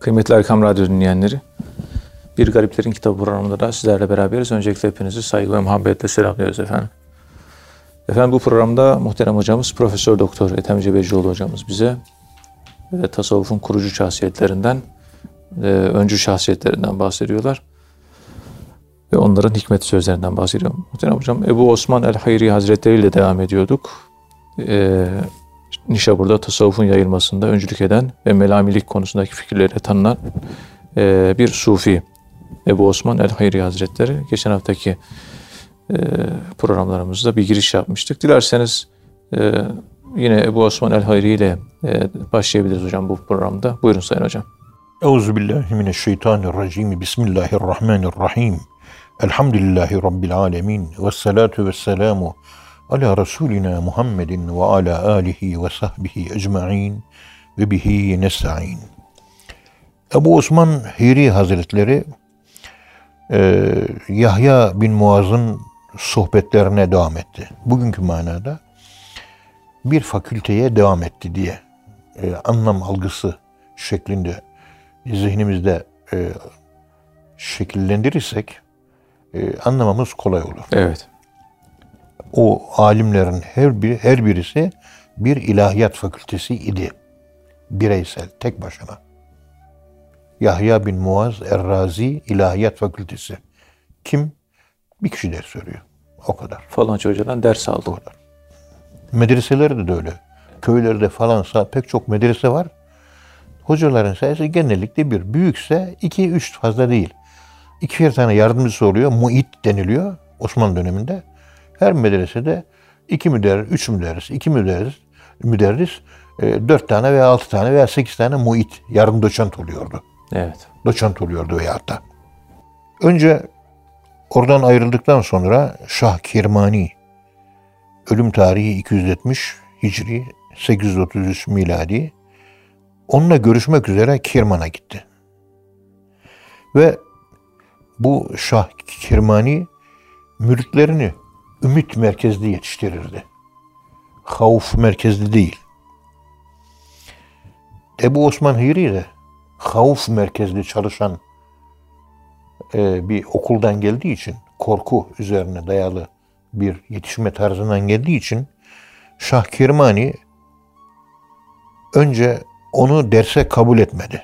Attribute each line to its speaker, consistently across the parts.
Speaker 1: Kıymetli Erkam Radyo dinleyenleri, Bir Gariplerin Kitabı programında da sizlerle beraberiz. Öncelikle hepinizi saygı ve muhabbetle selamlıyoruz efendim. Efendim bu programda muhterem hocamız Profesör Doktor Ethem Cebecioğlu hocamız bize e, tasavvufun kurucu şahsiyetlerinden, e, öncü şahsiyetlerinden bahsediyorlar. Ve onların hikmet sözlerinden bahsediyor. Muhterem hocam Ebu Osman el-Hayri Hazretleri ile devam ediyorduk. E, Nişabur'da tasavvufun yayılmasında öncülük eden ve melamilik konusundaki fikirlere tanınan e, bir sufi Ebu Osman el-Hayri Hazretleri. Geçen haftaki e, programlarımızda bir giriş yapmıştık. Dilerseniz e, yine Ebu Osman el-Hayri ile e, başlayabiliriz hocam bu programda. Buyurun Sayın Hocam.
Speaker 2: Euzubillahimineşşeytanirracim. Bismillahirrahmanirrahim. Elhamdülillahi Rabbil alemin. Ve salatu ve selamu ala Resulina Muhammedin ve ala alihi ve sahbihi ecma'in ve bihi nesta'in. Ebu Osman Hiri Hazretleri e, Yahya bin Muaz'ın sohbetlerine devam etti. Bugünkü manada bir fakülteye devam etti diye e, anlam algısı şeklinde zihnimizde e, şekillendirirsek anlamamız kolay olur.
Speaker 1: Evet.
Speaker 2: O alimlerin her biri her birisi bir ilahiyat fakültesi idi. Bireysel, tek başına. Yahya bin Muaz Errazi İlahiyat Fakültesi. Kim? Bir kişi ders söylüyor. O kadar.
Speaker 1: Falanca hocadan ders aldı.
Speaker 2: O kadar. Medreselerde de öyle. Köylerde falansa pek çok medrese var. Hocaların sayısı genellikle bir. Büyükse iki, üç fazla değil. İki bir tane yardımcısı oluyor. Muit deniliyor Osmanlı döneminde. Her medresede iki müderris, üç müderris, iki müderris, müderris, e, dört tane veya altı tane veya sekiz tane muit, yardım doçent oluyordu.
Speaker 1: Evet.
Speaker 2: Doçent oluyordu veyahut da. Önce oradan ayrıldıktan sonra Şah Kirmani, ölüm tarihi 270 Hicri, 833 miladi, onunla görüşmek üzere Kirman'a gitti. Ve bu Şah Kirmani müritlerini ümit merkezli yetiştirirdi. Havf merkezli değil. Ebu Osman Hiri de havf merkezli çalışan e, bir okuldan geldiği için, korku üzerine dayalı bir yetişme tarzından geldiği için Şah Kirmani önce onu derse kabul etmedi.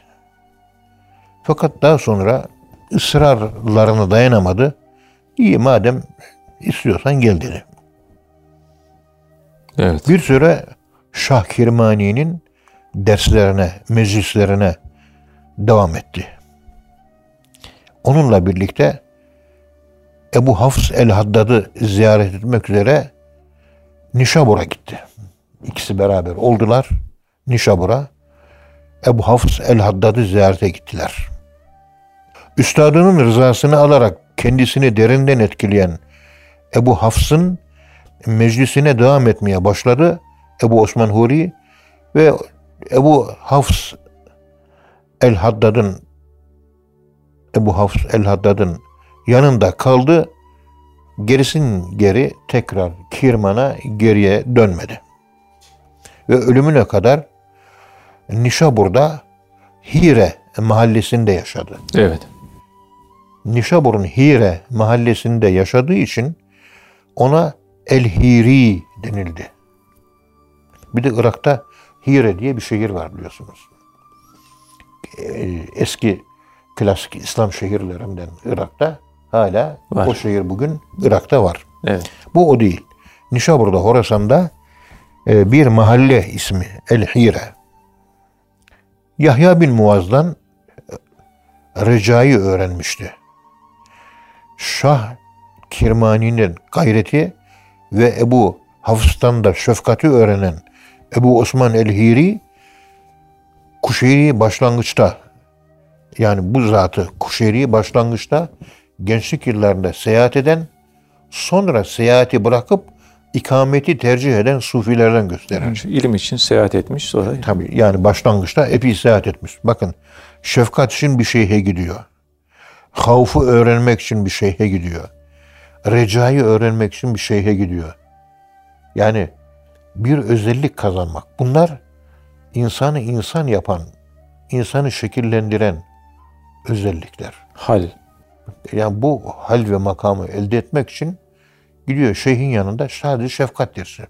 Speaker 2: Fakat daha sonra ısrarlarına dayanamadı. İyi madem istiyorsan gel dedi.
Speaker 1: Evet.
Speaker 2: Bir süre Şah Kirmani'nin derslerine, meclislerine devam etti. Onunla birlikte Ebu Hafs el-Haddad'ı ziyaret etmek üzere Nişabur'a gitti. İkisi beraber oldular. Nişabur'a Ebu Hafs el-Haddad'ı ziyarete gittiler. Üstadının rızasını alarak kendisini derinden etkileyen Ebu Hafs'ın meclisine devam etmeye başladı. Ebu Osman Huri ve Ebu Hafs el-Haddad'ın Ebu Hafs el-Haddad'ın yanında kaldı. Gerisin geri tekrar Kirman'a geriye dönmedi. Ve ölümüne kadar Nişabur'da Hire mahallesinde yaşadı.
Speaker 1: Evet.
Speaker 2: Nişabur'un Hire mahallesinde yaşadığı için ona El-Hiri denildi. Bir de Irak'ta Hire diye bir şehir var biliyorsunuz. Ee, eski klasik İslam şehirlerinden Irak'ta hala
Speaker 1: Var.
Speaker 2: o şehir bugün Irak'ta var.
Speaker 1: Evet.
Speaker 2: Bu o değil. Nişabur'da, Horasan'da e, bir mahalle ismi El-Hire. Yahya bin Muaz'dan e, Recai öğrenmişti. Şah Kirmani'nin gayreti ve Ebu Hafs'tan da şefkati öğrenen Ebu Osman el-Hiri Kuşeyri başlangıçta yani bu zatı Kuşeyri başlangıçta gençlik yıllarında seyahat eden sonra seyahati bırakıp ikameti tercih eden sufilerden gösteren.
Speaker 1: Şu ilim için seyahat etmiş sonra.
Speaker 2: Tabii yani başlangıçta epey seyahat etmiş. Bakın şefkat için bir şeyhe gidiyor. Havfu öğrenmek için bir şeyhe gidiyor. Recayı öğrenmek için bir şeyhe gidiyor. Yani bir özellik kazanmak. Bunlar insanı insan yapan, insanı şekillendiren özellikler.
Speaker 1: Hal.
Speaker 2: Yani bu hal ve makamı elde etmek için gidiyor şeyhin yanında sadece şefkat dersi.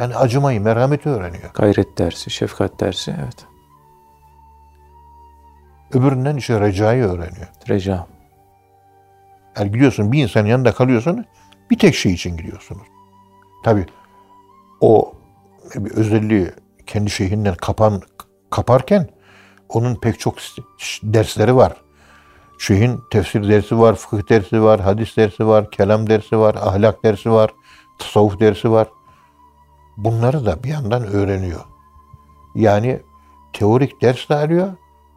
Speaker 2: Yani acımayı, merhameti öğreniyor.
Speaker 1: Gayret dersi, şefkat dersi. Evet.
Speaker 2: Öbüründen işte recayı öğreniyor.
Speaker 1: Reca.
Speaker 2: Yani gidiyorsun bir insanın yanında kalıyorsun bir tek şey için gidiyorsunuz. Tabi o özelliği kendi şeyhinden kapan kaparken onun pek çok dersleri var. Şeyhin tefsir dersi var, fıkıh dersi var, hadis dersi var, kelam dersi var, ahlak dersi var, tasavvuf dersi var. Bunları da bir yandan öğreniyor. Yani teorik ders de alıyor,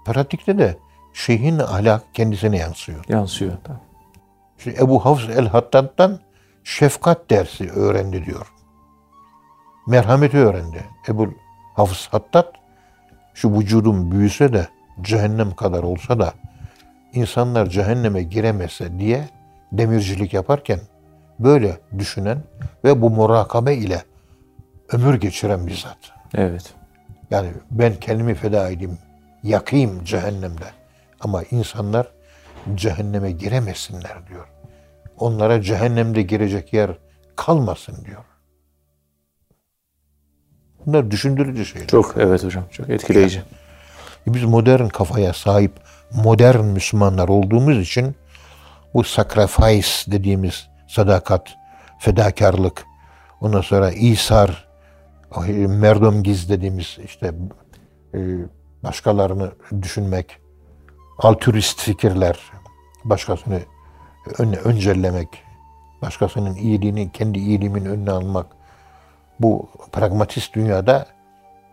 Speaker 2: pratikte de şeyhin ahlak kendisine yansıyor.
Speaker 1: Yansıyor. da.
Speaker 2: Şimdi Ebu Hafs el-Haddad'dan şefkat dersi öğrendi diyor. Merhameti öğrendi. Ebu Hafs Haddad şu vücudum büyüse de cehennem kadar olsa da insanlar cehenneme giremese diye demircilik yaparken böyle düşünen ve bu murakabe ile ömür geçiren bir zat.
Speaker 1: Evet.
Speaker 2: Yani ben kendimi feda edeyim, yakayım cehennemde. Ama insanlar cehenneme giremesinler diyor. Onlara cehennemde girecek yer kalmasın diyor. Bunlar düşündürücü şeyler.
Speaker 1: Çok evet hocam. Çok etkileyici.
Speaker 2: E biz modern kafaya sahip modern Müslümanlar olduğumuz için bu sacrifice dediğimiz sadakat, fedakarlık, ondan sonra İsar, merdomgiz dediğimiz işte e, başkalarını düşünmek, altruist fikirler, başkasını önüne öncellemek, başkasının iyiliğini kendi iyiliğimin önüne almak. Bu pragmatist dünyada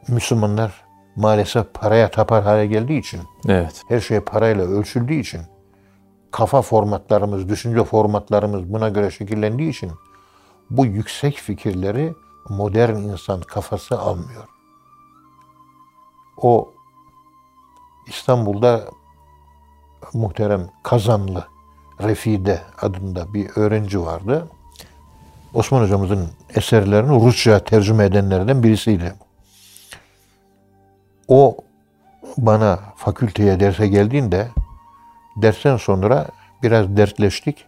Speaker 2: Müslümanlar maalesef paraya tapar hale geldiği için,
Speaker 1: Evet.
Speaker 2: her şey parayla ölçüldüğü için, kafa formatlarımız, düşünce formatlarımız buna göre şekillendiği için bu yüksek fikirleri modern insan kafası almıyor. O İstanbul'da muhterem Kazanlı Refide adında bir öğrenci vardı. Osman hocamızın eserlerini Rusça tercüme edenlerden birisiydi. O bana fakülteye derse geldiğinde dersten sonra biraz dertleştik.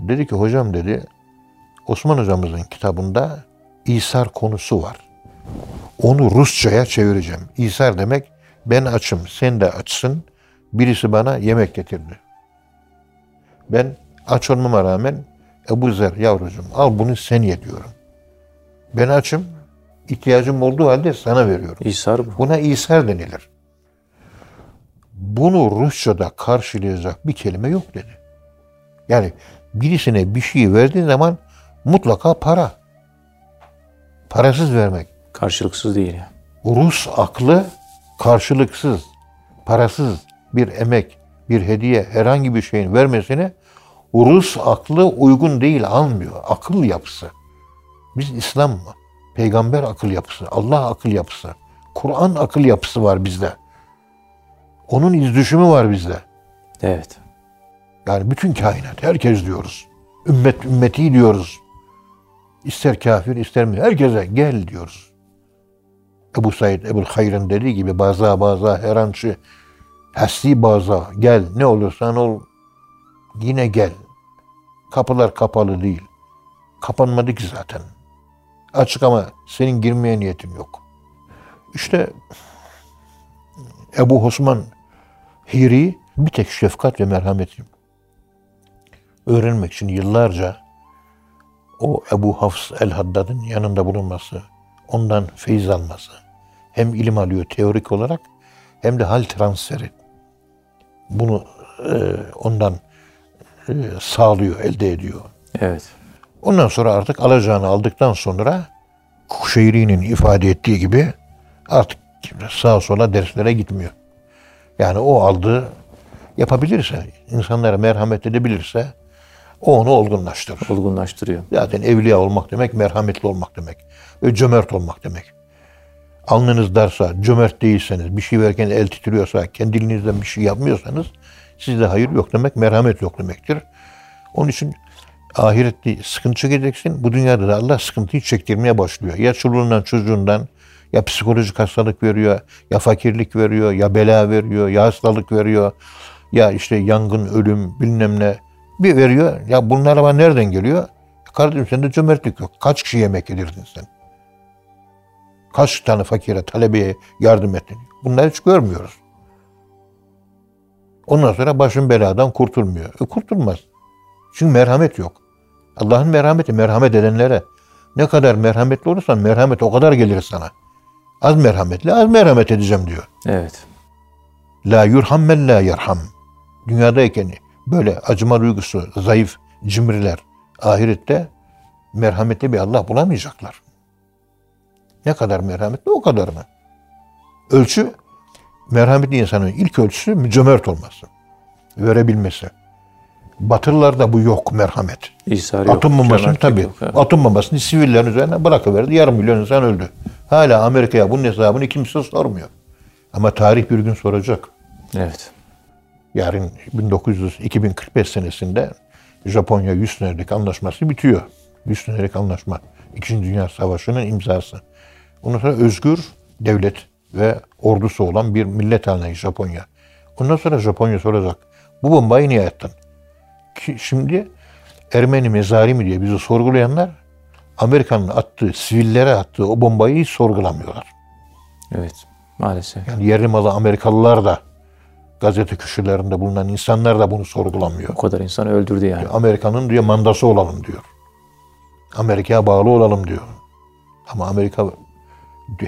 Speaker 2: Dedi ki hocam dedi Osman hocamızın kitabında İsar konusu var. Onu Rusçaya çevireceğim. İsar demek ben açım, sen de açsın. Birisi bana yemek getirdi. Ben aç olmama rağmen Ebu Zer yavrucuğum al bunu sen ye diyorum. Ben açım, ihtiyacım olduğu halde sana veriyorum.
Speaker 1: İsar bu.
Speaker 2: Buna İsar denilir. Bunu Rusça'da karşılayacak bir kelime yok dedi. Yani birisine bir şey verdiğin zaman mutlaka para. Parasız vermek.
Speaker 1: Karşılıksız değil yani.
Speaker 2: Rus aklı karşılıksız, parasız bir emek, bir hediye, herhangi bir şeyin vermesine Rus aklı uygun değil, almıyor. Akıl yapısı. Biz İslam mı? Peygamber akıl yapısı, Allah akıl yapısı, Kur'an akıl yapısı var bizde. Onun iz düşümü var bizde.
Speaker 1: Evet.
Speaker 2: Yani bütün kainat, herkes diyoruz. Ümmet, ümmeti diyoruz. İster kafir, ister mi? Herkese gel diyoruz. Ebu Said, Ebu Hayr'ın dediği gibi baza baza her ançı hasti baza gel ne olursan ol yine gel. Kapılar kapalı değil. Kapanmadı ki zaten. Açık ama senin girmeye niyetin yok. İşte Ebu Osman Hiri bir tek şefkat ve merhameti öğrenmek için yıllarca o Ebu Hafs el-Haddad'ın yanında bulunması, ondan feyiz alması, hem ilim alıyor teorik olarak hem de hal transferi. Bunu e, ondan e, sağlıyor, elde ediyor.
Speaker 1: Evet.
Speaker 2: Ondan sonra artık alacağını aldıktan sonra Kuşeyri'nin ifade ettiği gibi artık sağa sola derslere gitmiyor. Yani o aldığı yapabilirse, insanlara merhamet edebilirse o onu olgunlaştırır.
Speaker 1: Olgunlaştırıyor.
Speaker 2: Zaten evliya olmak demek merhametli olmak demek. Ve cömert olmak demek. Alnınız darsa, cömert değilseniz, bir şey verirken el titriyorsa, kendiliğinizden bir şey yapmıyorsanız sizde hayır yok demek, merhamet yok demektir. Onun için ahirette sıkıntı çekeceksin. Bu dünyada da Allah sıkıntıyı çektirmeye başlıyor. Ya çoluğundan, çocuğundan, Ya psikolojik hastalık veriyor, ya fakirlik veriyor, ya bela veriyor, ya hastalık veriyor, ya işte yangın, ölüm, bilmem ne bir veriyor. Ya bunlar ama nereden geliyor? Kardeşim sende cömertlik yok. Kaç kişi yemek yedirdin sen? Kaç tane fakire, talebeye yardım ettin? Bunları hiç görmüyoruz. Ondan sonra başın beladan kurtulmuyor. E, kurtulmaz. Çünkü merhamet yok. Allah'ın merhameti merhamet edenlere. Ne kadar merhametli olursan merhamet o kadar gelir sana. Az merhametli az merhamet edeceğim diyor.
Speaker 1: Evet.
Speaker 2: La yurham men la yerham. Dünyadayken böyle acıma duygusu zayıf cimriler ahirette merhametli bir Allah bulamayacaklar. Ne kadar merhametli o kadar mı? Ölçü merhametli insanın ilk ölçüsü mücömert olması. Verebilmesi. Batılılarda bu yok merhamet.
Speaker 1: İsar yok. Cömertlik
Speaker 2: tabii.
Speaker 1: yok, evet.
Speaker 2: Sivillerin üzerine bırakıverdi. Yarım milyon insan öldü. Hala Amerika'ya bunun hesabını kimse sormuyor. Ama tarih bir gün soracak.
Speaker 1: Evet.
Speaker 2: Yarın 1900 2045 senesinde Japonya 100 senelik anlaşması bitiyor. 100 senelik anlaşma. İkinci Dünya Savaşı'nın imzası. Ondan sonra özgür devlet ve ordusu olan bir millet haline Japonya. Ondan sonra Japonya soracak. Bu bombayı niye attın? Ki şimdi Ermeni mezari mi diye bizi sorgulayanlar Amerika'nın attığı, sivillere attığı o bombayı sorgulamıyorlar.
Speaker 1: Evet. Maalesef.
Speaker 2: Yani yerli malı Amerikalılar da gazete köşelerinde bulunan insanlar da bunu sorgulamıyor.
Speaker 1: O kadar insan öldürdü yani.
Speaker 2: Amerika'nın diyor mandası olalım diyor. Amerika'ya bağlı olalım diyor. Ama Amerika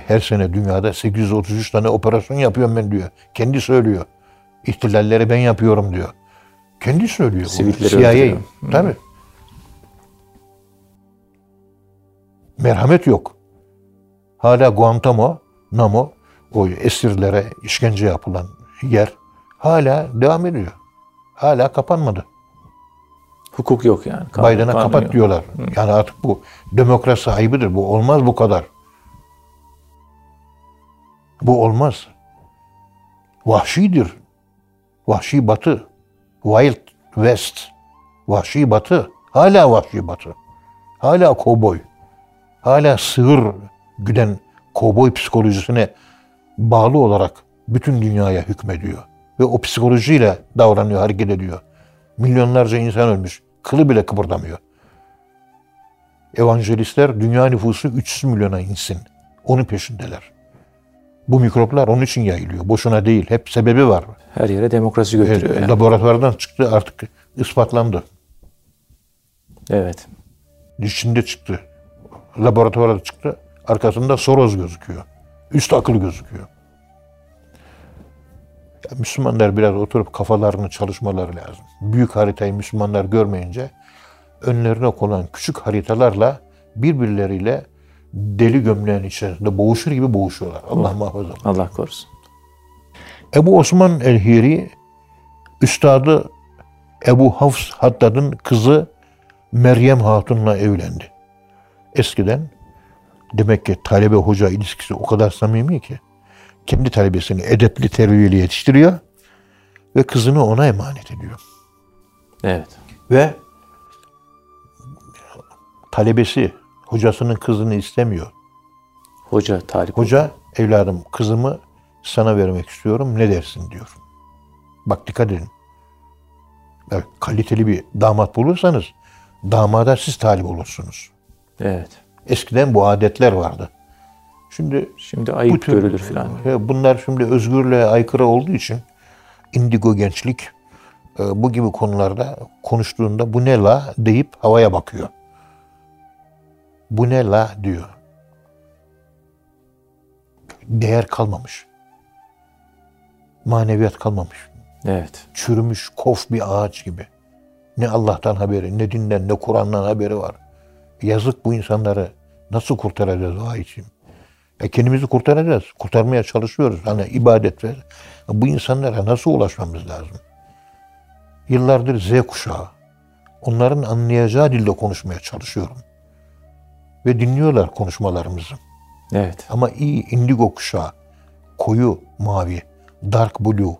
Speaker 2: her sene dünyada 833 tane operasyon yapıyorum ben diyor. Kendi söylüyor. İhtilalleri ben yapıyorum diyor. Kendi söylüyor.
Speaker 1: Sivilleri
Speaker 2: CIA. Tabii. Merhamet yok. Hala Guantanamo, Namo, o esirlere işkence yapılan yer hala devam ediyor. Hala kapanmadı.
Speaker 1: Hukuk yok yani. Kanun-
Speaker 2: Biden'a kapat diyorlar. Yani artık bu demokrasi ayıbıdır. Bu olmaz bu kadar. Bu olmaz. Vahşidir. Vahşi batı. Wild West. Vahşi batı. Hala vahşi batı. Hala kovboy. Hala sığır güden kovboy psikolojisine bağlı olarak bütün dünyaya hükmediyor. Ve o psikolojiyle davranıyor, hareket ediyor. Milyonlarca insan ölmüş. Kılı bile kıpırdamıyor. Evangelistler dünya nüfusu 300 milyona insin. Onun peşindeler. Bu mikroplar onun için yayılıyor. Boşuna değil. Hep sebebi var.
Speaker 1: Her yere demokrasi götürüyor
Speaker 2: Evet,
Speaker 1: yani.
Speaker 2: Laboratuvardan çıktı artık ispatlandı.
Speaker 1: Evet.
Speaker 2: İçinde çıktı. Laboratuvara çıktı. Arkasında Soros gözüküyor. Üst akıl gözüküyor. Ya Müslümanlar biraz oturup kafalarını çalışmaları lazım. Büyük haritayı Müslümanlar görmeyince önlerine konan küçük haritalarla birbirleriyle deli gömleğin içerisinde boğuşur gibi boğuşuyorlar. Allah muhafaza.
Speaker 1: Allah korusun.
Speaker 2: Ebu Osman el-Hiri, üstadı Ebu Hafs Haddad'ın kızı Meryem Hatun'la evlendi. Eskiden demek ki talebe hoca ilişkisi o kadar samimi ki kendi talebesini edepli terbiyeli yetiştiriyor ve kızını ona emanet ediyor.
Speaker 1: Evet.
Speaker 2: Ve talebesi hocasının kızını istemiyor.
Speaker 1: Hoca talip.
Speaker 2: Hoca evladım kızımı sana vermek istiyorum ne dersin diyor. Bak dikkat edin. Evet, kaliteli bir damat bulursanız damada siz talip olursunuz.
Speaker 1: Evet.
Speaker 2: Eskiden bu adetler vardı. Şimdi
Speaker 1: Şimdi ayıp
Speaker 2: bu tür-
Speaker 1: görülür filan.
Speaker 2: He, Bunlar şimdi özgürlüğe aykırı olduğu için indigo gençlik e, bu gibi konularda konuştuğunda bu ne la deyip havaya bakıyor. Bu ne la diyor. Değer kalmamış. Maneviyat kalmamış.
Speaker 1: Evet.
Speaker 2: Çürümüş kof bir ağaç gibi. Ne Allah'tan haberi, ne dinden, ne Kur'an'dan haberi var. Yazık bu insanları nasıl kurtaracağız o için? E kendimizi kurtaracağız. Kurtarmaya çalışıyoruz. Hani ibadet ve bu insanlara nasıl ulaşmamız lazım? Yıllardır Z kuşağı. Onların anlayacağı dilde konuşmaya çalışıyorum. Ve dinliyorlar konuşmalarımızı.
Speaker 1: Evet.
Speaker 2: Ama iyi indigo kuşağı, koyu mavi, dark blue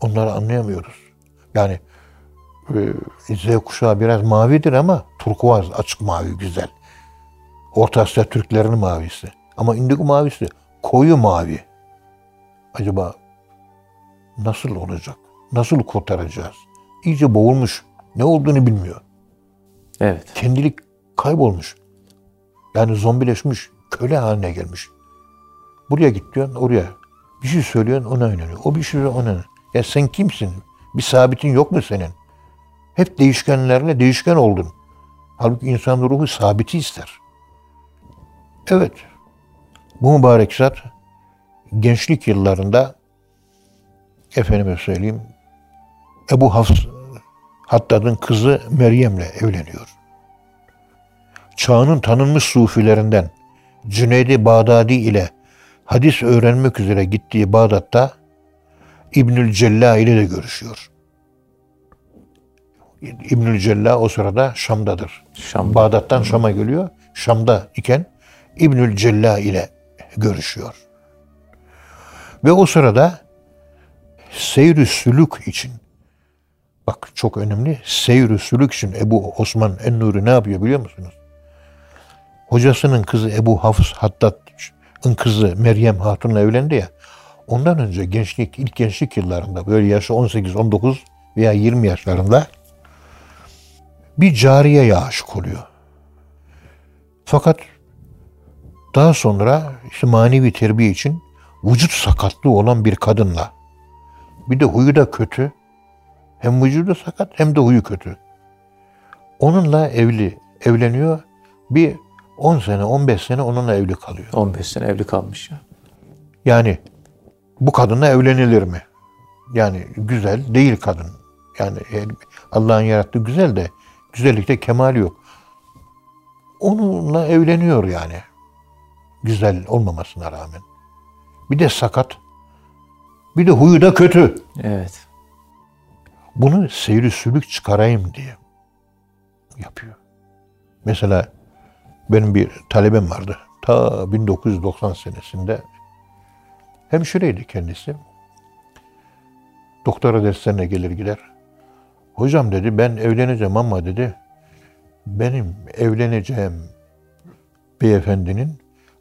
Speaker 2: onları anlayamıyoruz. Yani e, Z kuşağı biraz mavidir ama turkuaz, açık mavi güzel. Orta Asya Türklerinin mavisi. Ama indigo mavisi koyu mavi. Acaba nasıl olacak? Nasıl kurtaracağız? İyice boğulmuş. Ne olduğunu bilmiyor.
Speaker 1: Evet.
Speaker 2: Kendilik kaybolmuş. Yani zombileşmiş. Köle haline gelmiş. Buraya git diyorsun oraya. Bir şey söylüyorsun ona inanıyor. O bir şey ona inanıyor. Ya sen kimsin? Bir sabitin yok mu senin? Hep değişkenlerle değişken oldun. Halbuki insan ruhu sabiti ister. Evet. Bu mübarek zat gençlik yıllarında efendime söyleyeyim Ebu Hafs Haddad'ın kızı Meryem'le evleniyor. Çağının tanınmış sufilerinden Cüneydi Bağdadi ile hadis öğrenmek üzere gittiği Bağdat'ta İbnül Cella ile de görüşüyor. İbnül Cella o sırada Şam'dadır.
Speaker 1: Şam.
Speaker 2: Bağdat'tan Şam'a geliyor. Şam'da iken İbnül Cella ile görüşüyor. Ve o sırada seyr sülük için bak çok önemli seyr sülük için Ebu Osman En-Nuri ne yapıyor biliyor musunuz? Hocasının kızı Ebu Hafız Haddad'ın kızı Meryem Hatun'la evlendi ya. Ondan önce gençlik, ilk gençlik yıllarında böyle yaşı 18, 19 veya 20 yaşlarında bir cariyeye aşık oluyor. Fakat daha sonra işte manevi terbiye için vücut sakatlığı olan bir kadınla bir de huyu da kötü. Hem vücudu sakat hem de huyu kötü. Onunla evli, evleniyor. Bir 10 sene, 15 sene onunla evli kalıyor.
Speaker 1: 15 sene evli kalmış ya.
Speaker 2: Yani bu kadınla evlenilir mi? Yani güzel değil kadın. Yani Allah'ın yarattığı güzel de güzellikte kemal yok. Onunla evleniyor yani. Güzel olmamasına rağmen. Bir de sakat. Bir de huyu da kötü.
Speaker 1: Evet.
Speaker 2: Bunu seyri sülük çıkarayım diye yapıyor. Mesela benim bir talebem vardı. Ta 1990 senesinde hemşireydi kendisi. Doktora derslerine gelir gider. Hocam dedi ben evleneceğim ama dedi benim evleneceğim beyefendinin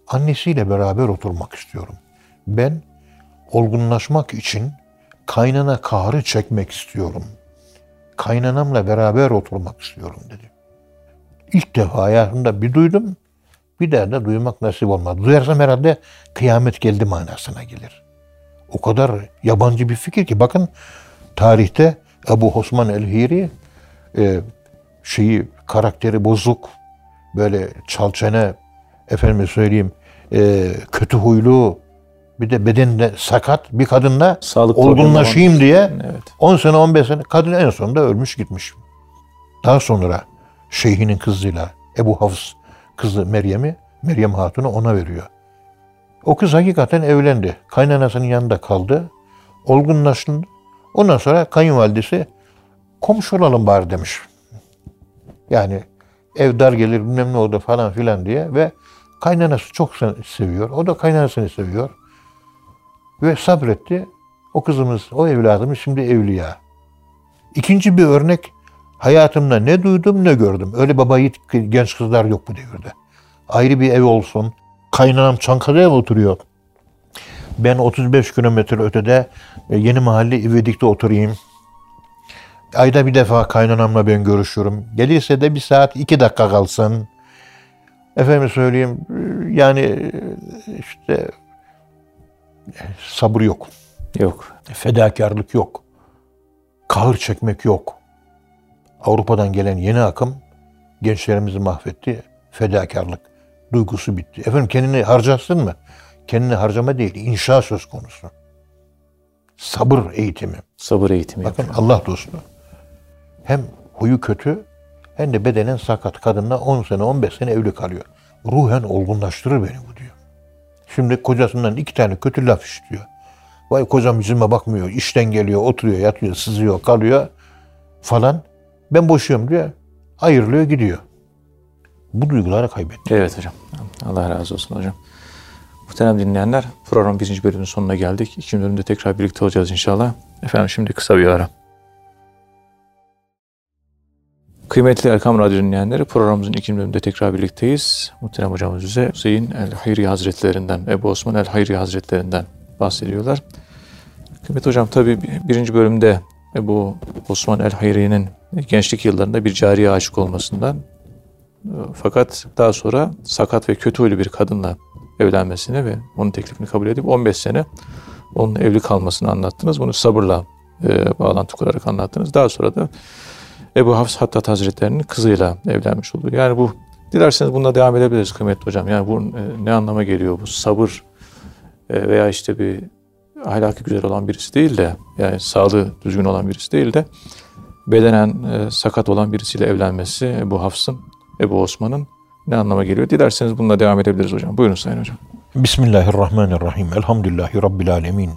Speaker 2: annesiyle beraber oturmak istiyorum. Ben olgunlaşmak için kaynana kahrı çekmek istiyorum. Kaynanamla beraber oturmak istiyorum dedi. İlk defa hayatımda bir duydum, bir daha da duymak nasip olmadı. Duyarsam herhalde kıyamet geldi manasına gelir. O kadar yabancı bir fikir ki bakın tarihte Ebu Osman el-Hiri e, şeyi karakteri bozuk böyle çalçene efendim söyleyeyim e, kötü huylu bir de bedeninde sakat bir kadınla
Speaker 1: Sağlık
Speaker 2: olgunlaşayım diye
Speaker 1: Evet.
Speaker 2: 10 sene 15 sene kadın en sonunda ölmüş gitmiş. Daha sonra şeyhinin kızıyla Ebu Hafs kızı Meryem'i Meryem Hatun'u ona veriyor. O kız hakikaten evlendi. Kaynanasının yanında kaldı. Olgunlaştı. Ondan sonra kayınvalidesi komşu olalım bari demiş. Yani ev dar gelir bilmem ne oldu falan filan diye ve kaynanası çok se- seviyor. O da kaynanasını seviyor. Ve sabretti. O kızımız, o evladımız şimdi evliya. İkinci bir örnek hayatımda ne duydum ne gördüm. Öyle baba yiğit genç kızlar yok bu devirde. Ayrı bir ev olsun. Kaynanam Çankaya'ya oturuyor. Ben 35 kilometre ötede e, yeni mahalle İvedik'te oturayım. Ayda bir defa kaynanamla ben görüşüyorum. Gelirse de bir saat iki dakika kalsın. Efendim söyleyeyim e, yani e, işte sabır yok.
Speaker 1: Yok.
Speaker 2: Fedakarlık yok. Kahır çekmek yok. Avrupa'dan gelen yeni akım gençlerimizi mahvetti. Fedakarlık duygusu bitti. Efendim kendini harcarsın mı? Kendini harcama değil, inşa söz konusu. Sabır eğitimi.
Speaker 1: Sabır eğitimi
Speaker 2: Bakın
Speaker 1: yapıyor.
Speaker 2: Allah dostu. Hem huyu kötü hem de bedenen sakat kadınla 10 sene 15 sene evli kalıyor. Ruhen olgunlaştırır beni bu diyor. Şimdi kocasından iki tane kötü laf işitiyor. Vay kocam yüzüme bakmıyor. işten geliyor, oturuyor, yatıyor, sızıyor, kalıyor falan. Ben boşuyorum diyor. Ayrılıyor, gidiyor. Bu duyguları kaybetti.
Speaker 1: Evet hocam. Allah razı olsun hocam. Muhterem dinleyenler program birinci bölümün sonuna geldik. İkinci bölümde tekrar birlikte olacağız inşallah. Efendim şimdi kısa bir ara. Kıymetli Erkam Radyo dinleyenleri programımızın ikinci bölümünde tekrar birlikteyiz. Muhterem hocamız bize Hüseyin el-Hayri Hazretlerinden, Ebu Osman el-Hayri Hazretlerinden bahsediyorlar. Kıymetli hocam tabi birinci bölümde Ebu Osman el-Hayri'nin gençlik yıllarında bir cariye aşık olmasından fakat daha sonra sakat ve kötü huylu bir kadınla evlenmesini ve onun teklifini kabul edip 15 sene onun evli kalmasını anlattınız. Bunu sabırla e, bağlantı kurarak anlattınız. Daha sonra da Ebu Hafs Hattat Hazretleri'nin kızıyla evlenmiş oldu. Yani bu dilerseniz bununla devam edebiliriz kıymetli hocam. Yani bu e, ne anlama geliyor bu sabır e, veya işte bir ahlaki güzel olan birisi değil de yani sağlığı düzgün olan birisi değil de bedenen e, sakat olan birisiyle evlenmesi Ebu Hafs'ın, Ebu Osman'ın ne anlama geliyor? Dilerseniz bununla devam edebiliriz hocam. Buyurun Sayın Hocam.
Speaker 2: Bismillahirrahmanirrahim. Elhamdülillahi Rabbil Alemin.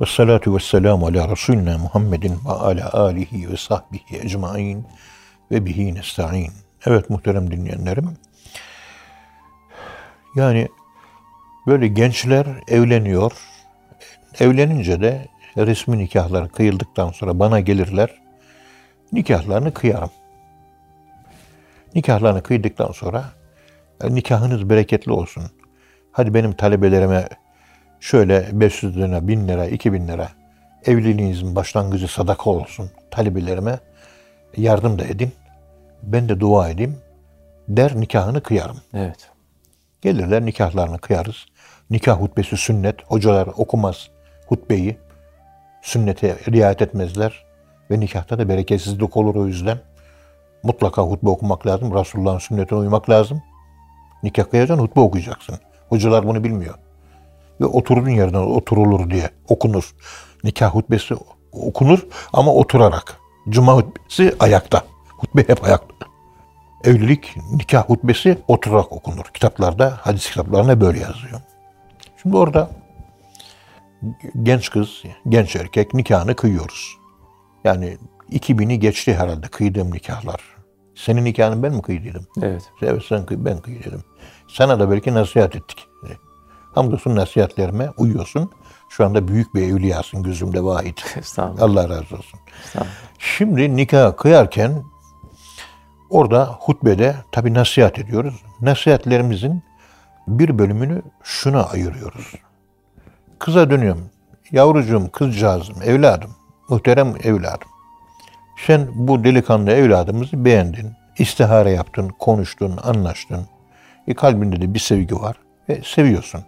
Speaker 2: Ve salatu ve selamu ala Resulina Muhammedin ve ala alihi ve sahbihi ecmain ve bihi nesta'in. Evet muhterem dinleyenlerim. Yani böyle gençler evleniyor. Evlenince de resmi nikahlar kıyıldıktan sonra bana gelirler. Nikahlarını kıyarım. Nikahlarını kıydıktan sonra nikahınız bereketli olsun. Hadi benim talebelerime şöyle 500 lira, 1000 lira, 2000 lira evliliğinizin başlangıcı sadaka olsun. Talebelerime yardım da edin. Ben de dua edeyim. Der nikahını kıyarım.
Speaker 1: Evet.
Speaker 2: Gelirler nikahlarını kıyarız. Nikah hutbesi sünnet. Hocalar okumaz hutbeyi. Sünnete riayet etmezler. Ve nikahta da bereketsizlik olur o yüzden. Mutlaka hutbe okumak lazım. Resulullah'ın sünnetine uymak lazım. Nikah kıyacaksın, hutbe okuyacaksın. Hocalar bunu bilmiyor. Ve oturduğun yerine oturulur diye okunur. Nikah hutbesi okunur ama oturarak. Cuma hutbesi ayakta. Hutbe hep ayakta. Evlilik, nikah hutbesi oturarak okunur. Kitaplarda, hadis kitaplarına böyle yazıyor. Şimdi orada genç kız, genç erkek nikahını kıyıyoruz. Yani 2000'i geçti herhalde kıydığım nikahlar. Senin nikahını ben mi kıydıydım?
Speaker 1: Evet.
Speaker 2: Evet sen kıy, ben kıydıydım. Sana da belki nasihat ettik. Hamdolsun nasihatlerime uyuyorsun. Şu anda büyük bir evliyasın gözümde.
Speaker 1: Estağfurullah.
Speaker 2: Allah razı olsun.
Speaker 1: Estağfurullah.
Speaker 2: Şimdi nikah kıyarken orada hutbede tabi nasihat ediyoruz. Nasihatlerimizin bir bölümünü şuna ayırıyoruz. Kıza dönüyorum. Yavrucuğum, kızcağızım, evladım, muhterem evladım. Sen bu delikanlı evladımızı beğendin. İstihare yaptın, konuştun, anlaştın. E, kalbinde de bir sevgi var ve seviyorsun.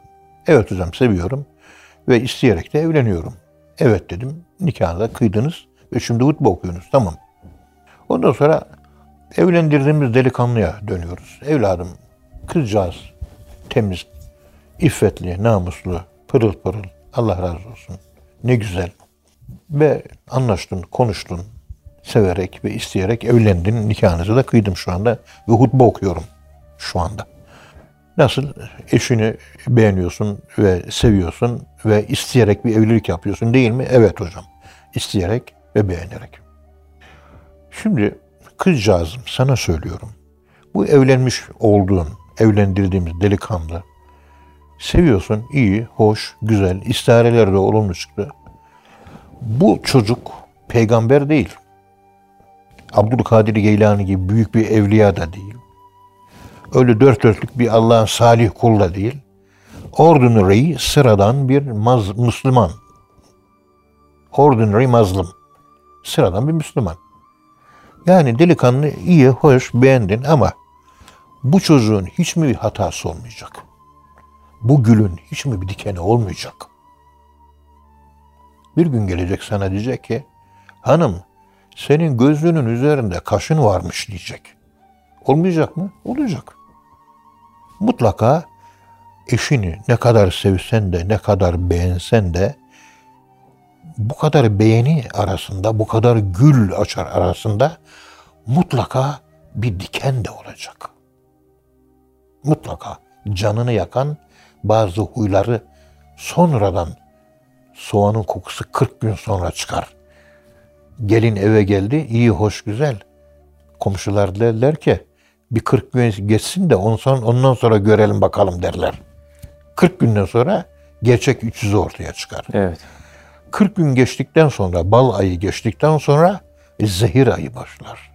Speaker 2: Evet hocam seviyorum ve isteyerek de evleniyorum. Evet dedim. Nikahını da kıydınız ve şimdi hutbe okuyorsunuz. Tamam. Ondan sonra evlendirdiğimiz delikanlıya dönüyoruz. Evladım, kızcağız, temiz, iffetli, namuslu, pırıl pırıl. Allah razı olsun. Ne güzel. Ve anlaştın, konuştun, severek ve isteyerek evlendin. Nikahınızı da kıydım şu anda ve hutbe okuyorum şu anda. Nasıl eşini beğeniyorsun ve seviyorsun ve isteyerek bir evlilik yapıyorsun değil mi? Evet hocam. İsteyerek ve beğenerek. Şimdi kızcağızım sana söylüyorum. Bu evlenmiş olduğun, evlendirdiğimiz delikanlı seviyorsun, iyi, hoş, güzel, istihareler de olumlu çıktı. Bu çocuk peygamber değil. Abdülkadir Geylani gibi büyük bir evliya da değil öyle dört dörtlük bir Allah'ın salih kul da değil. Ordinary, sıradan bir maz, Müslüman. Ordinary mazlum. Sıradan bir Müslüman. Yani delikanlı iyi, hoş, beğendin ama bu çocuğun hiç mi bir hatası olmayacak? Bu gülün hiç mi bir dikeni olmayacak? Bir gün gelecek sana diyecek ki, hanım senin gözlüğünün üzerinde kaşın varmış diyecek. Olmayacak mı? Olacak mutlaka eşini ne kadar sevsen de ne kadar beğensen de bu kadar beğeni arasında, bu kadar gül açar arasında mutlaka bir diken de olacak. Mutlaka canını yakan bazı huyları sonradan soğanın kokusu 40 gün sonra çıkar. Gelin eve geldi, iyi hoş güzel. Komşular derler ki bir 40 gün geçsin de ondan, sonra görelim bakalım derler. 40 günden sonra gerçek 300 ortaya çıkar.
Speaker 1: Evet.
Speaker 2: 40 gün geçtikten sonra, bal ayı geçtikten sonra zehir ayı başlar.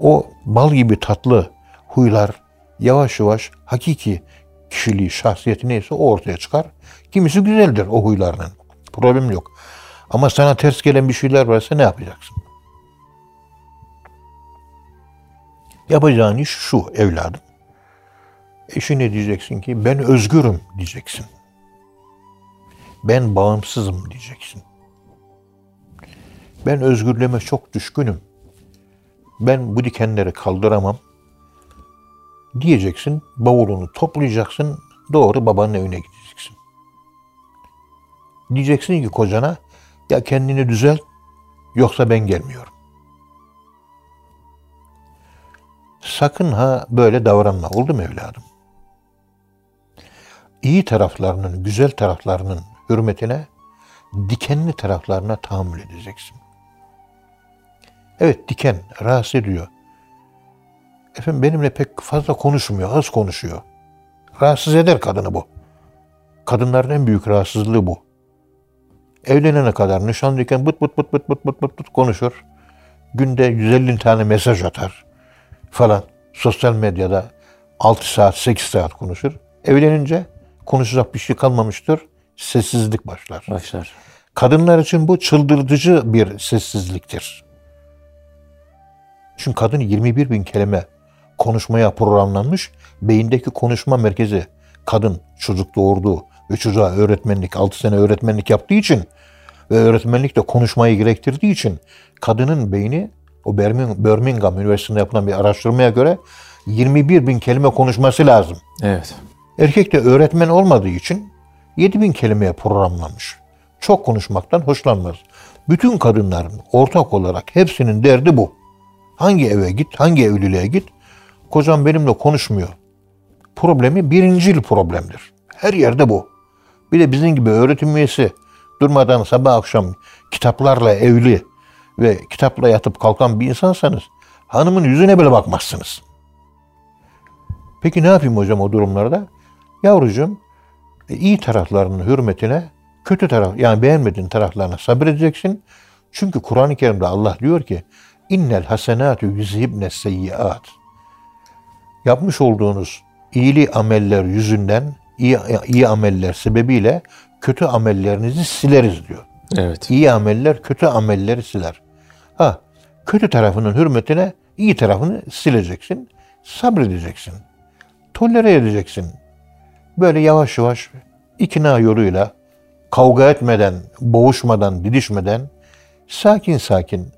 Speaker 2: o bal gibi tatlı huylar yavaş yavaş hakiki kişiliği, şahsiyeti neyse o ortaya çıkar. Kimisi güzeldir o huylarının. Problem yok. Ama sana ters gelen bir şeyler varsa ne yapacaksın? Yapacağın iş şu evladım. Eşine diyeceksin ki ben özgürüm diyeceksin. Ben bağımsızım diyeceksin. Ben özgürlüğüme çok düşkünüm. Ben bu dikenleri kaldıramam. Diyeceksin, bavulunu toplayacaksın, doğru babanın evine gideceksin. Diyeceksin ki kocana, ya kendini düzelt, yoksa ben gelmiyorum. Sakın ha böyle davranma. Oldu mu evladım? İyi taraflarının, güzel taraflarının hürmetine dikenli taraflarına tahammül edeceksin. Evet diken rahatsız ediyor. Efendim benimle pek fazla konuşmuyor, az konuşuyor. Rahatsız eder kadını bu. Kadınların en büyük rahatsızlığı bu. Evlenene kadar nişanlıyken bıt bıt bıt bıt bıt bıt bıt, bıt konuşur. Günde 150 tane mesaj atar falan. Sosyal medyada 6 saat 8 saat konuşur. Evlenince konuşacak bir şey kalmamıştır. Sessizlik başlar.
Speaker 1: Başlar.
Speaker 2: Kadınlar için bu çıldırtıcı bir sessizliktir. Çünkü kadın 21 bin kelime konuşmaya programlanmış. Beyindeki konuşma merkezi kadın çocuk doğurdu ve çocuğa öğretmenlik 6 sene öğretmenlik yaptığı için ve öğretmenlik de konuşmayı gerektirdiği için kadının beyni o Birmingham Üniversitesi'nde yapılan bir araştırmaya göre 21 bin kelime konuşması lazım.
Speaker 1: Evet.
Speaker 2: Erkek de öğretmen olmadığı için 7 bin kelimeye programlanmış. Çok konuşmaktan hoşlanmaz. Bütün kadınların ortak olarak hepsinin derdi bu. Hangi eve git, hangi evliliğe git, kocam benimle konuşmuyor. Problemi birincil problemdir. Her yerde bu. Bir de bizim gibi öğretim üyesi durmadan sabah akşam kitaplarla evli ve kitapla yatıp kalkan bir insansanız hanımın yüzüne bile bakmazsınız. Peki ne yapayım hocam o durumlarda? Yavrucuğum e, iyi taraflarının hürmetine kötü taraf yani beğenmediğin taraflarına sabredeceksin. Çünkü Kur'an-ı Kerim'de Allah diyor ki innel hasenatü yüzhibne seyyiat. Yapmış olduğunuz iyili ameller yüzünden, iyi, iyi ameller sebebiyle kötü amellerinizi sileriz diyor.
Speaker 1: Evet.
Speaker 2: İyi ameller kötü amelleri siler. Ha, kötü tarafının hürmetine iyi tarafını sileceksin, sabredeceksin, tolere edeceksin. Böyle yavaş yavaş ikna yoluyla kavga etmeden, boğuşmadan, didişmeden sakin sakin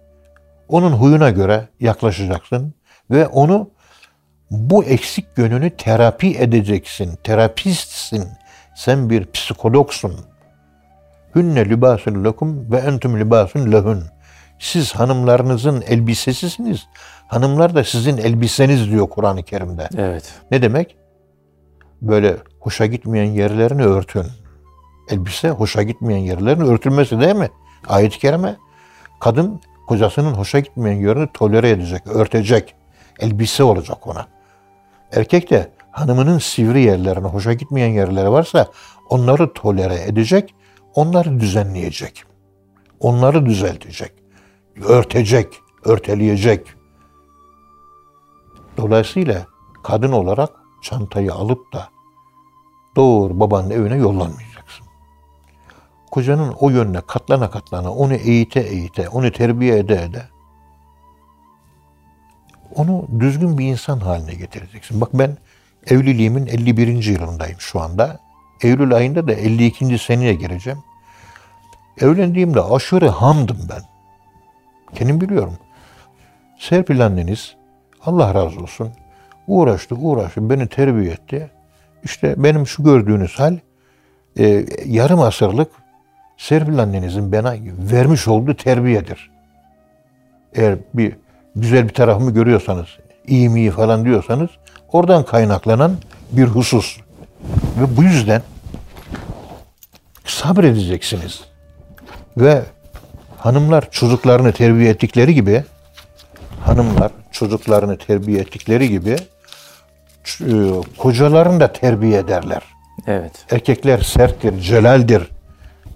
Speaker 2: onun huyuna göre yaklaşacaksın ve onu bu eksik yönünü terapi edeceksin. Terapistsin. Sen bir psikologsun. Hünne libasun lekum ve entum libasun lehun. Siz hanımlarınızın elbisesisiniz. Hanımlar da sizin elbiseniz diyor Kur'an-ı Kerim'de.
Speaker 1: Evet.
Speaker 2: Ne demek? Böyle hoşa gitmeyen yerlerini örtün. Elbise hoşa gitmeyen yerlerin örtülmesi değil mi? Ayet-i kerime. Kadın kocasının hoşa gitmeyen yerini tolere edecek, örtecek. Elbise olacak ona. Erkek de hanımının sivri yerlerine, hoşa gitmeyen yerleri varsa onları tolere edecek, onları düzenleyecek. Onları düzeltecek. Örtecek, örteleyecek. Dolayısıyla kadın olarak çantayı alıp da doğru babanın evine yollanmayacaksın. Kocanın o yönüne katlana katlana, onu eğite eğite, onu terbiye ede ede onu düzgün bir insan haline getireceksin. Bak ben evliliğimin 51. yılındayım şu anda. Eylül ayında da 52. seneye gireceğim. Evlendiğimde aşırı hamdım ben. Kendim biliyorum. Serpil anneniz Allah razı olsun uğraştı uğraştı beni terbiye etti. İşte benim şu gördüğünüz hal e, yarım asırlık Serpil annenizin bana vermiş olduğu terbiyedir. Eğer bir güzel bir tarafımı görüyorsanız, iyi mi iyi falan diyorsanız oradan kaynaklanan bir husus. Ve bu yüzden sabredeceksiniz. Ve hanımlar çocuklarını terbiye ettikleri gibi hanımlar çocuklarını terbiye ettikleri gibi e, kocalarını da terbiye ederler.
Speaker 1: Evet.
Speaker 2: Erkekler serttir, celaldir.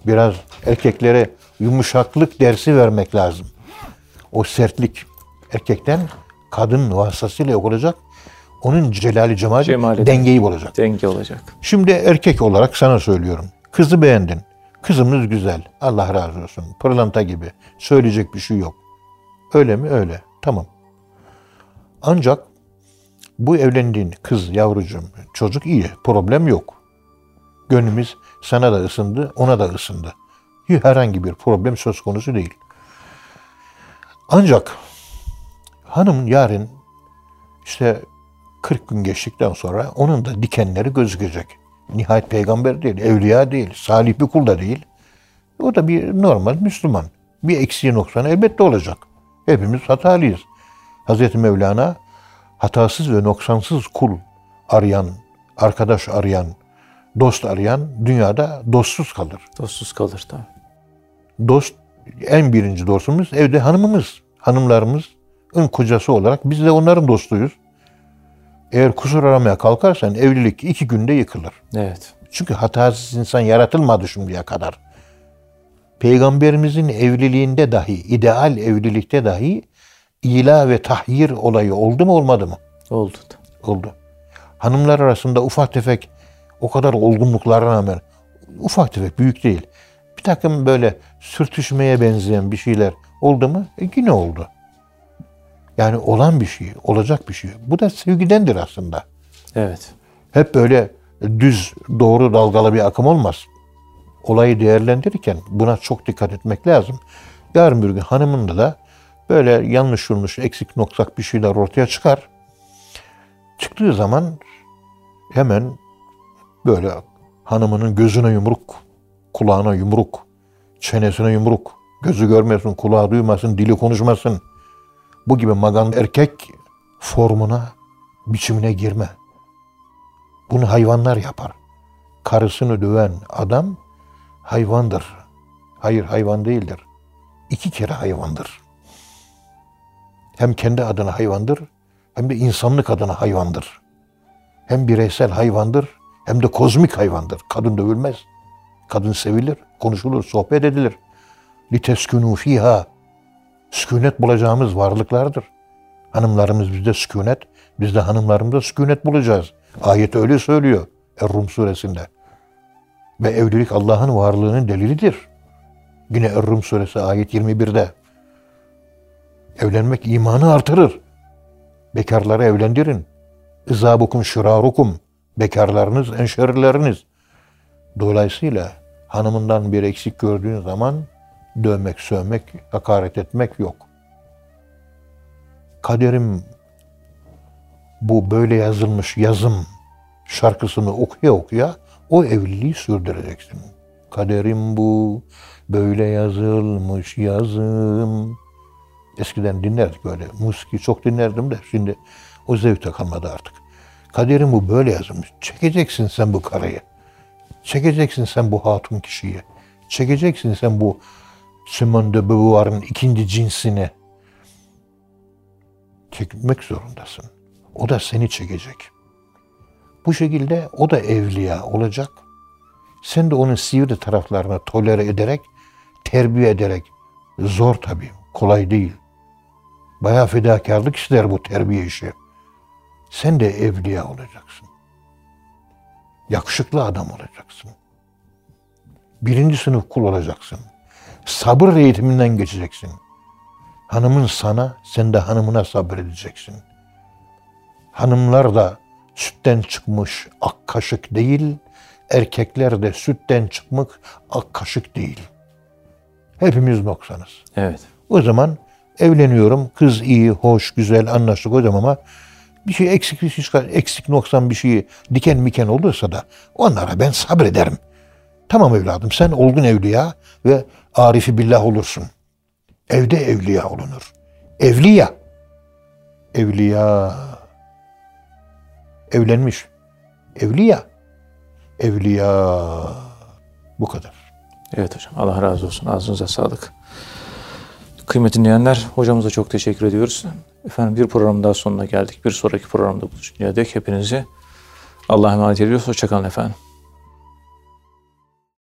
Speaker 2: Biraz erkeklere yumuşaklık dersi vermek lazım. O sertlik erkekten kadın vasıtasıyla yok olacak. Onun celali cemali
Speaker 1: Cemali de-
Speaker 2: dengeyi bulacak.
Speaker 1: Denge olacak.
Speaker 2: Şimdi erkek olarak sana söylüyorum. Kızı beğendin. Kızımız güzel. Allah razı olsun. Pırlanta gibi. Söyleyecek bir şey yok. Öyle mi? Öyle. Tamam. Ancak bu evlendiğin kız yavrucuğum, çocuk iyi. Problem yok. Gönlümüz sana da ısındı, ona da ısındı. Herhangi bir problem söz konusu değil. Ancak hanım yarın işte 40 gün geçtikten sonra onun da dikenleri gözükecek. Nihayet peygamber değil, evliya değil, salih bir kul da değil. O da bir normal Müslüman. Bir eksiği noksanı elbette olacak. Hepimiz hatalıyız. Hazreti Mevlana hatasız ve noksansız kul arayan, arkadaş arayan, dost arayan dünyada dostsuz kalır.
Speaker 1: Dostsuz kalır tabii.
Speaker 2: Dost, en birinci dostumuz evde hanımımız. Hanımlarımızın kocası olarak biz de onların dostuyuz. Eğer kusur aramaya kalkarsan evlilik iki günde yıkılır.
Speaker 1: Evet.
Speaker 2: Çünkü hatasız insan yaratılmadı şimdiye kadar. Peygamberimizin evliliğinde dahi, ideal evlilikte dahi ila ve tahyir olayı oldu mu olmadı mı?
Speaker 1: Oldu.
Speaker 2: Oldu. Hanımlar arasında ufak tefek o kadar olgunluklara rağmen ufak tefek büyük değil. Bir takım böyle sürtüşmeye benzeyen bir şeyler oldu mu? E yine oldu. Yani olan bir şey, olacak bir şey. Bu da sevgidendir aslında.
Speaker 1: Evet.
Speaker 2: Hep böyle düz, doğru dalgalı bir akım olmaz. Olayı değerlendirirken buna çok dikkat etmek lazım. Yarın bir gün hanımında da böyle yanlış yanlış, eksik noksak bir şeyler ortaya çıkar. Çıktığı zaman hemen böyle hanımının gözüne yumruk, kulağına yumruk, çenesine yumruk, gözü görmesin, kulağı duymasın, dili konuşmasın. Bu gibi magan erkek formuna, biçimine girme. Bunu hayvanlar yapar. Karısını döven adam hayvandır. Hayır hayvan değildir. İki kere hayvandır. Hem kendi adına hayvandır hem de insanlık adına hayvandır. Hem bireysel hayvandır hem de kozmik hayvandır. Kadın dövülmez. Kadın sevilir, konuşulur, sohbet edilir. Liteskünû fiha. Sükunet bulacağımız varlıklardır. Hanımlarımız bizde sükunet, biz de hanımlarımızda sükunet bulacağız. Ayet öyle söylüyor Er-Rum suresinde. Ve evlilik Allah'ın varlığının delilidir. Yine Er-Rum suresi ayet 21'de. Evlenmek imanı artırır. Bekarları evlendirin. İzabukum şirarukum. Bekarlarınız en şerlileriniz. Dolayısıyla hanımından bir eksik gördüğün zaman dövmek, sövmek, hakaret etmek yok. Kaderim bu böyle yazılmış yazım şarkısını okuya okuya o evliliği sürdüreceksin. Kaderim bu böyle yazılmış yazım. Eskiden dinlerdik böyle. Musiki çok dinlerdim de şimdi o zevkte kalmadı artık. Kaderim bu böyle yazılmış. Çekeceksin sen bu karayı. Çekeceksin sen bu hatun kişiyi. Çekeceksin sen bu Simone de Beauvoir'ın ikinci cinsini. Çekmek zorundasın. O da seni çekecek. Bu şekilde o da evliya olacak. Sen de onun sivri taraflarını tolere ederek, terbiye ederek, zor tabii, kolay değil. Bayağı fedakarlık ister bu terbiye işi. Sen de evliya olacaksın. Yakışıklı adam olacaksın. Birinci sınıf kul olacaksın. Sabır eğitiminden geçeceksin. Hanımın sana, sen de hanımına sabredeceksin. Hanımlar da sütten çıkmış ak kaşık değil, erkekler de sütten çıkmış ak kaşık değil. Hepimiz noksanız.
Speaker 1: Evet.
Speaker 2: O zaman evleniyorum, kız iyi, hoş, güzel, anlaştık hocam ama bir şey eksik, bir şey, eksik noksan bir şey diken miken olursa da onlara ben sabrederim. Tamam evladım sen olgun evliya ve arifi billah olursun. Evde evliya olunur. Evliya. Evliya. Evlenmiş. Evliya. Evliya. Bu kadar.
Speaker 1: Evet hocam. Allah razı olsun. Ağzınıza sağlık. Kıymetli dinleyenler, hocamıza çok teşekkür ediyoruz. Efendim bir program daha sonuna geldik. Bir sonraki programda buluşuncaya dek hepinizi Allah'a emanet ediyoruz. Hoşçakalın efendim.